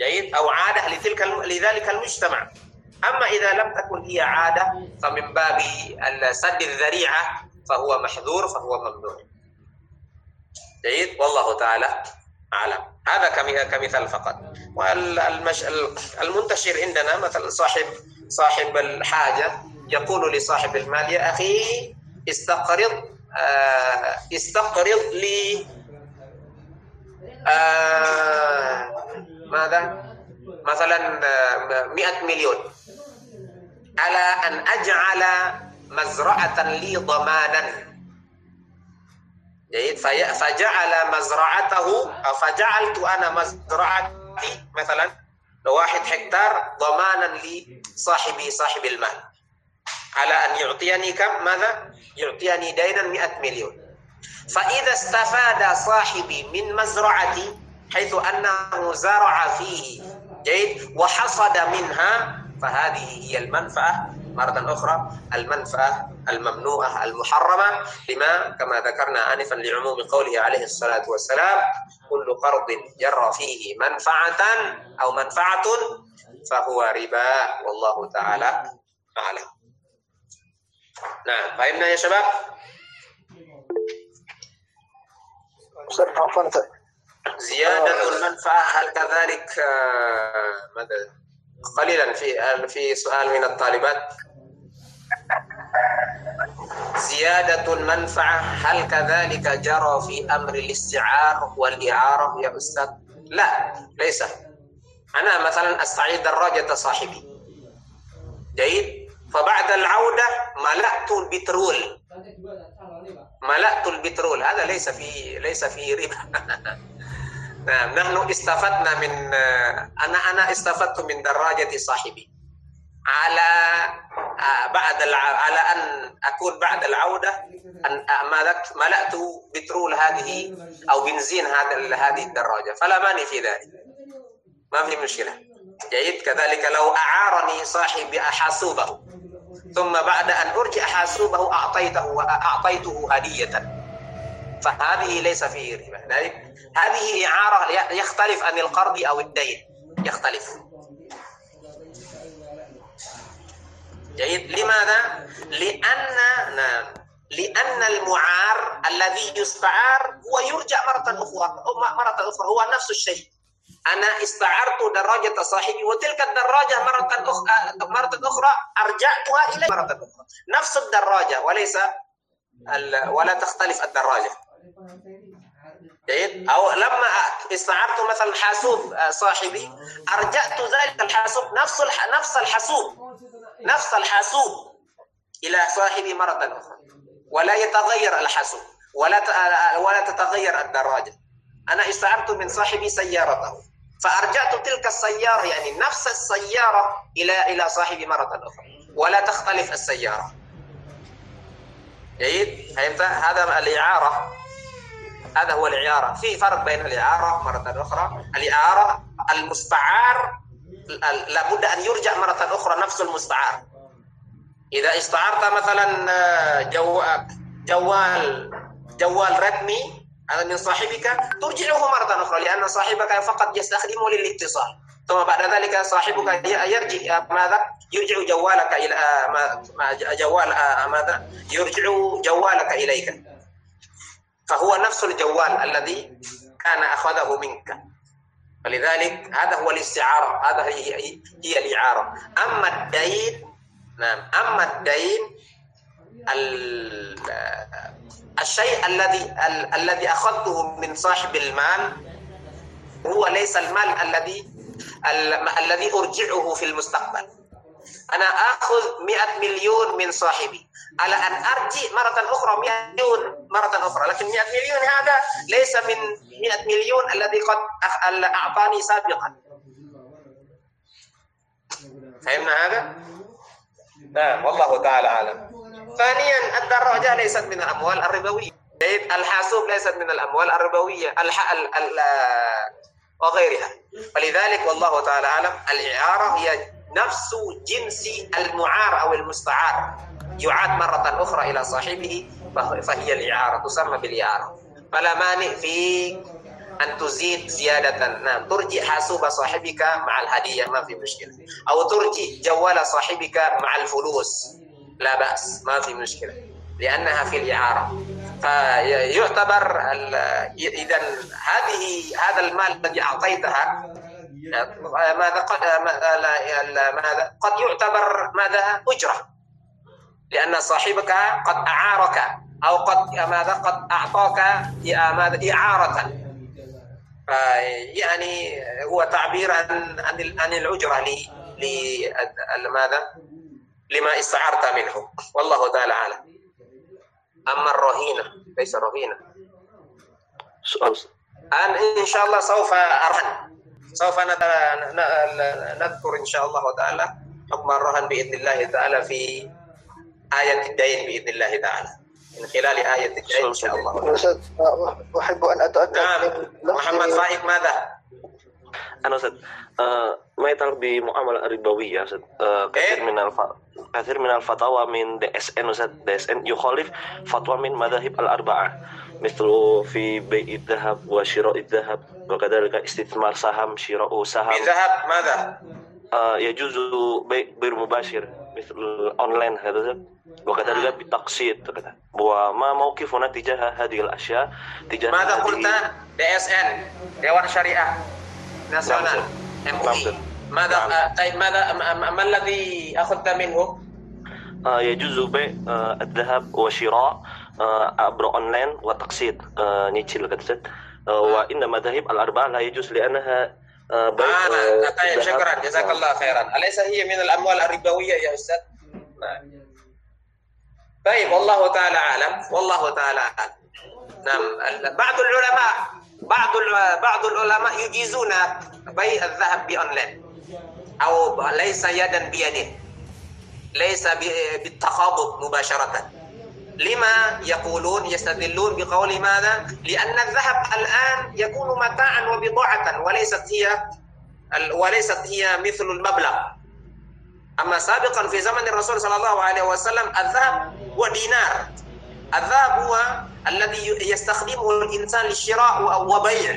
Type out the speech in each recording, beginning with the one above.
جيد أو عادة لتلك لذلك المجتمع. أما إذا لم تكن هي عادة فمن باب سد الذريعة فهو محذور فهو ممنوع. جيد؟ والله تعالى أعلم. هذا كمثال فقط. والمنتشر عندنا مثلا صاحب صاحب الحاجة يقول لصاحب المال يا أخي استقرض آه، استقرض لي آه، ماذا؟ مثلا 100 آه، مليون. على أن أجعل مزرعة لي ضمانا. جيد. فجعل مزرعته فجعلت أنا مزرعتي مثلا لواحد هكتار ضمانا لصاحبي صاحب المال. على أن يعطيني كم؟ ماذا؟ يعطيني دينا 100 مليون. فإذا استفاد صاحبي من مزرعتي حيث أنه زرع فيه جيد وحصد منها فهذه هي المنفعة مرة أخرى المنفعة الممنوعة المحرمة لما كما ذكرنا آنفا لعموم قوله عليه الصلاة والسلام كل قرض جر فيه منفعة أو منفعة فهو ربا والله تعالى أعلم. نعم فهمنا يا شباب؟ زيادة المنفعة هل كذلك آه، ماذا؟ قليلا في في سؤال من الطالبات. زيادة المنفعة هل كذلك جرى في أمر الاستعار والإعارة يا أستاذ؟ لا ليس. أنا مثلا أستعيد دراجة صاحبي. جيد؟ فبعد العودة ملأت البترول. ملأت البترول. هذا ليس في ليس في ربا. نعم نحن استفدنا من أنا أنا استفدت من دراجة صاحبي. على آه، بعد على أن أكون بعد العودة أن ملأت بترول هذه أو بنزين هذا هذه الدراجة. فلا مانع في ذلك. ما في مشكلة. جيد؟ كذلك لو أعارني صاحبي حاسوبه ثم بعد أن أرجع حاسوبه أعطيته أعطيته هدية. فهذه ليس فيه ربا. هذه إعارة يختلف عن القرض أو الدين. يختلف. جيد. لماذا؟ لأن نعم. لأن المعار الذي يستعار هو يرجع مرة أخرى. مرة أخرى. هو نفس الشيء. أنا استعرت دراجة صاحبي وتلك الدراجة مرة أخرى مرة أخرى أرجعتها إليه مرة أخرى. نفس الدراجة وليس ولا تختلف الدراجة. جيد. أو لما استعرت مثلا حاسوب صاحبي أرجعت ذلك الحاسوب نفس نفس الحاسوب نفس الحاسوب إلى صاحبه مرة أخرى ولا يتغير الحاسوب ولا ولا تتغير الدراجة. أنا استعرت من صاحبي سيارته فأرجعت تلك السيارة يعني نفس السيارة إلى إلى صاحبي مرة أخرى ولا تختلف السيارة. جيد؟ هذا الإعارة. هذا هو الإعارة في فرق بين الإعارة مرة أخرى. الإعارة المستعار لابد أن يرجع مرة أخرى نفس المستعار. إذا استعرت مثلا آه، جو جوال جوال رقمي من صاحبك ترجعه مرة أخرى لأن صاحبك فقط يستخدمه للاتصال. ثم بعد ذلك صاحبك يرجع ماذا؟ يرجع جوالك إلى آه، جوال آه، ماذا؟ يرجع جوالك إليك. فهو نفس الجوال الذي كان أخذه منك. فلذلك هذا هو الاستعارة هذا هي, هي الإعارة. أما الدين نعم أما الدين الشيء الذي الذي أخذته من صاحب المال هو ليس المال الذي الذي أرجعه في المستقبل. أنا آخذ 100 مليون من صاحبي. على أن أرجع مرة أخرى 100 مليون مرة أخرى. لكن 100 مليون هذا ليس من 100 مليون الذي قد أعطاني سابقا. فهمنا هذا؟ نعم والله تعالى أعلم. ثانيا الدراجة ليست من الأموال الربوية. الحاسوب ليست من الأموال الربوية الح... ال... ال... وغيرها. ولذلك والله تعالى أعلم الإعارة هي نفس جنس المعار أو المستعار. يعاد مرة أخرى إلى صاحبه فهي الإعارة تسمى بالإعارة. فلا مانع في أن تزيد زيادة. نعم ترجي حاسوب صاحبك مع الهدية ما في مشكلة. أو ترجي جوال صاحبك مع الفلوس لا بأس ما في مشكلة لأنها في الإعارة. فيعتبر إذا هذه هذا المال الذي أعطيتها ماذا قد ماذا قد يعتبر ماذا؟ أجرة. لأن صاحبك قد أعارك أو قد ماذا قد أعطاك ماذا إعارة. يعني هو تعبير عن عن عن الأجرة لماذا لما استعرت منه. والله تعالى أعلم. أما الرهينة ليس رهينة سؤال. أن إن شاء الله سوف أرهن. سوف نذكر إن شاء الله تعالى حكم الرهن بإذن الله تعالى في آية الدين بإذن الله تعالى. من خلال آية الدين إن شاء الله. أستاذ أحب أن أتأكد نعم. محمد فايق ماذا؟ أنا أستاذ ما يتعلق بمعاملة الربوية أستاذ؟ كثير من الف... كثير من الفتاوى من DSN أستاذ DSN يخالف فتوى من مذاهب الأربعة مثل في بيع الذهب وشراء الذهب. وكذلك استثمار سهم شراء سهم بذهب ماذا؟ يجوز بيع غير مباشر مثل اونلاين هذا وكذلك بالتقسيط وما موقفنا تجاه هذه الاشياء تجاه ماذا قلت DSN Dewan Syariah Nasional MUI ماذا طيب ماذا ما الذي اخذت منه؟ يجوز بيع الذهب وشراء عبر اونلاين وتقسيط nyicil كذا وإن مذاهب الأربعة لا يجوز لأنها آه طيب شكرا جزاك الله خيرا أليس هي من الأموال الربوية يا أستاذ؟ طيب والله تعالى أعلم والله تعالى أعلم. نعم بعض العلماء بعض بعض العلماء يجيزون بيع الذهب بأونلاين. أو ليس يدا بيد ليس بالتقابض مباشرة. لما يقولون يستدلون بقول ماذا؟ لأن الذهب الآن يكون متاعا وبضاعة وليست هي وليست هي مثل المبلغ. أما سابقا في زمن الرسول صلى الله عليه وسلم الذهب هو دينار. الذهب هو الذي يستخدمه الإنسان للشراء وبيع.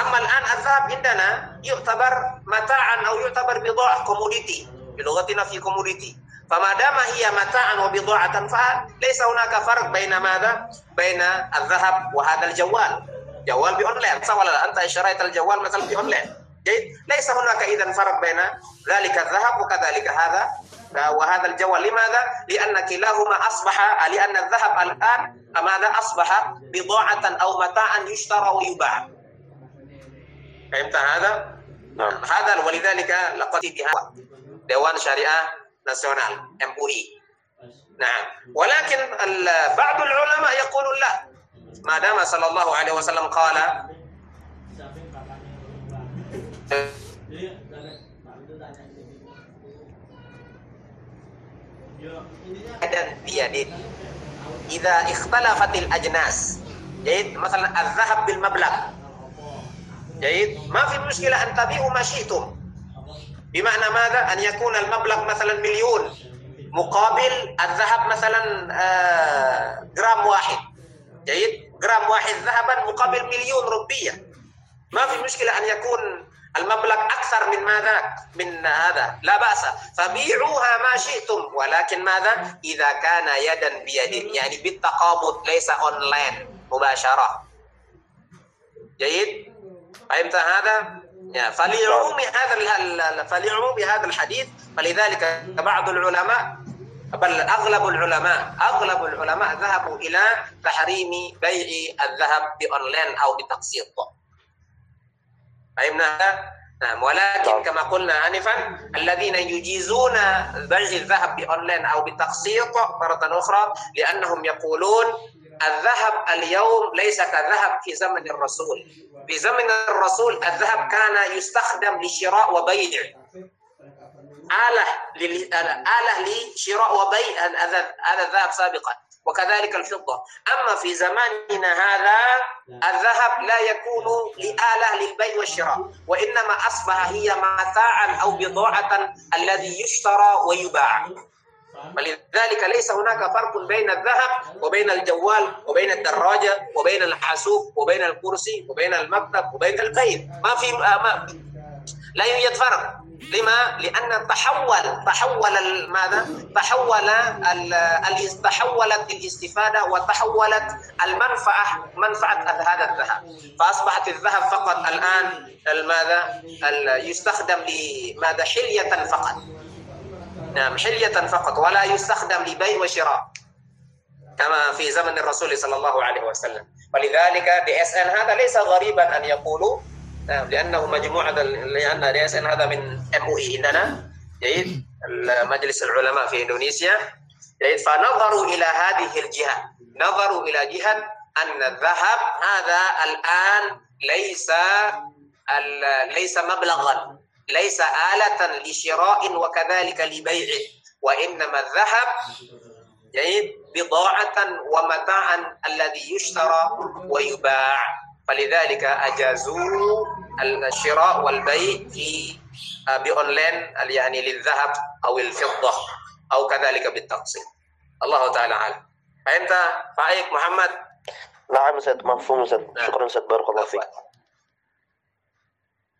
أما الآن الذهب عندنا يعتبر متاعا أو يعتبر بضاعة commodity بلغتنا في commodity فما دام هي متاعا وبضاعة فليس هناك فرق بين ماذا؟ بين الذهب وهذا الجوال جوال بأونلاين صح ولا لا؟ أنت اشتريت الجوال مثلا بأونلاين جيد؟ ليس هناك إذا فرق بين ذلك الذهب وكذلك هذا وهذا الجوال لماذا؟ لأن كلاهما أصبح لأن الذهب الآن ماذا أصبح بضاعة أو متاعا يشترى ويباع فهمت هذا؟ نعم. هذا ولذلك لقد بها ديوان شريعة ناسيونال MUI نعم ولكن بعض العلماء يقولون لا ما دام صلى الله عليه وسلم قال إذا اختلفت الأجناس جيد مثلا الذهب بالمبلغ جيد ما في مشكلة أن تبيعوا ما شئتم بمعنى ماذا؟ أن يكون المبلغ مثلا مليون مقابل الذهب مثلا آه، جرام واحد جيد؟ جرام واحد ذهبا مقابل مليون روبية ما في مشكلة أن يكون المبلغ أكثر من ماذا؟ من هذا لا بأس فبيعوها ما شئتم ولكن ماذا؟ إذا كان يدا بيد يعني بالتقابض ليس أونلاين مباشرة جيد؟ فهمت هذا؟ فلعموم هذا فلعموم هذا الحديث فلذلك بعض العلماء بل أغلب العلماء أغلب العلماء ذهبوا إلى تحريم بيع الذهب بأونلاين أو بتقسيط. فهمنا؟ نعم ولكن. كما قلنا انفا الذين يجيزون بيع الذهب بأونلاين أو بتقسيط مرة أخرى لأنهم يقولون الذهب اليوم ليس كذهب في زمن الرسول. في زمن الرسول الذهب كان يستخدم لشراء وبيع. آلة آلة لشراء وبيع هذا الذهب سابقا وكذلك الفضة. أما في زماننا هذا الذهب لا يكون لآلة للبيع والشراء وإنما أصبح هي متاعا أو بضاعة الذي يشترى ويباع. ولذلك ليس هناك فرق بين الذهب وبين الجوال وبين الدراجة وبين الحاسوب وبين الكرسي وبين المكتب وبين البيت ما في ما لا يوجد فرق لما؟ لأن تحول تحول ماذا؟ تحول تحولت الاستفادة وتحولت المنفعة منفعة هذا الذهب فأصبحت الذهب فقط الآن ماذا؟ يستخدم لماذا؟ حلية فقط نعم حلية فقط ولا يستخدم لبيع وشراء كما في زمن الرسول صلى الله عليه وسلم. ولذلك DSN هذا ليس غريبا أن يقولوا نعم لأنه مجموعة لأن DSN هذا من MUI عندنا جيد مجلس العلماء في إندونيسيا جيد. فنظروا إلى هذه الجهة نظروا إلى جهة أن الذهب هذا الآن ليس ليس مبلغا. ليس آلة لشراء وكذلك لبيع وإنما الذهب جيد بضاعة ومتاعا الذي يشترى ويباع. فلذلك أجازوا الشراء والبيع في بأونلاين يعني للذهب أو الفضة أو كذلك بالتقسيط. الله تعالى أعلم. فأنت رأيك محمد؟ نعم أستاذ مفهوم أستاذ. شكرا أستاذ بارك الله فيك.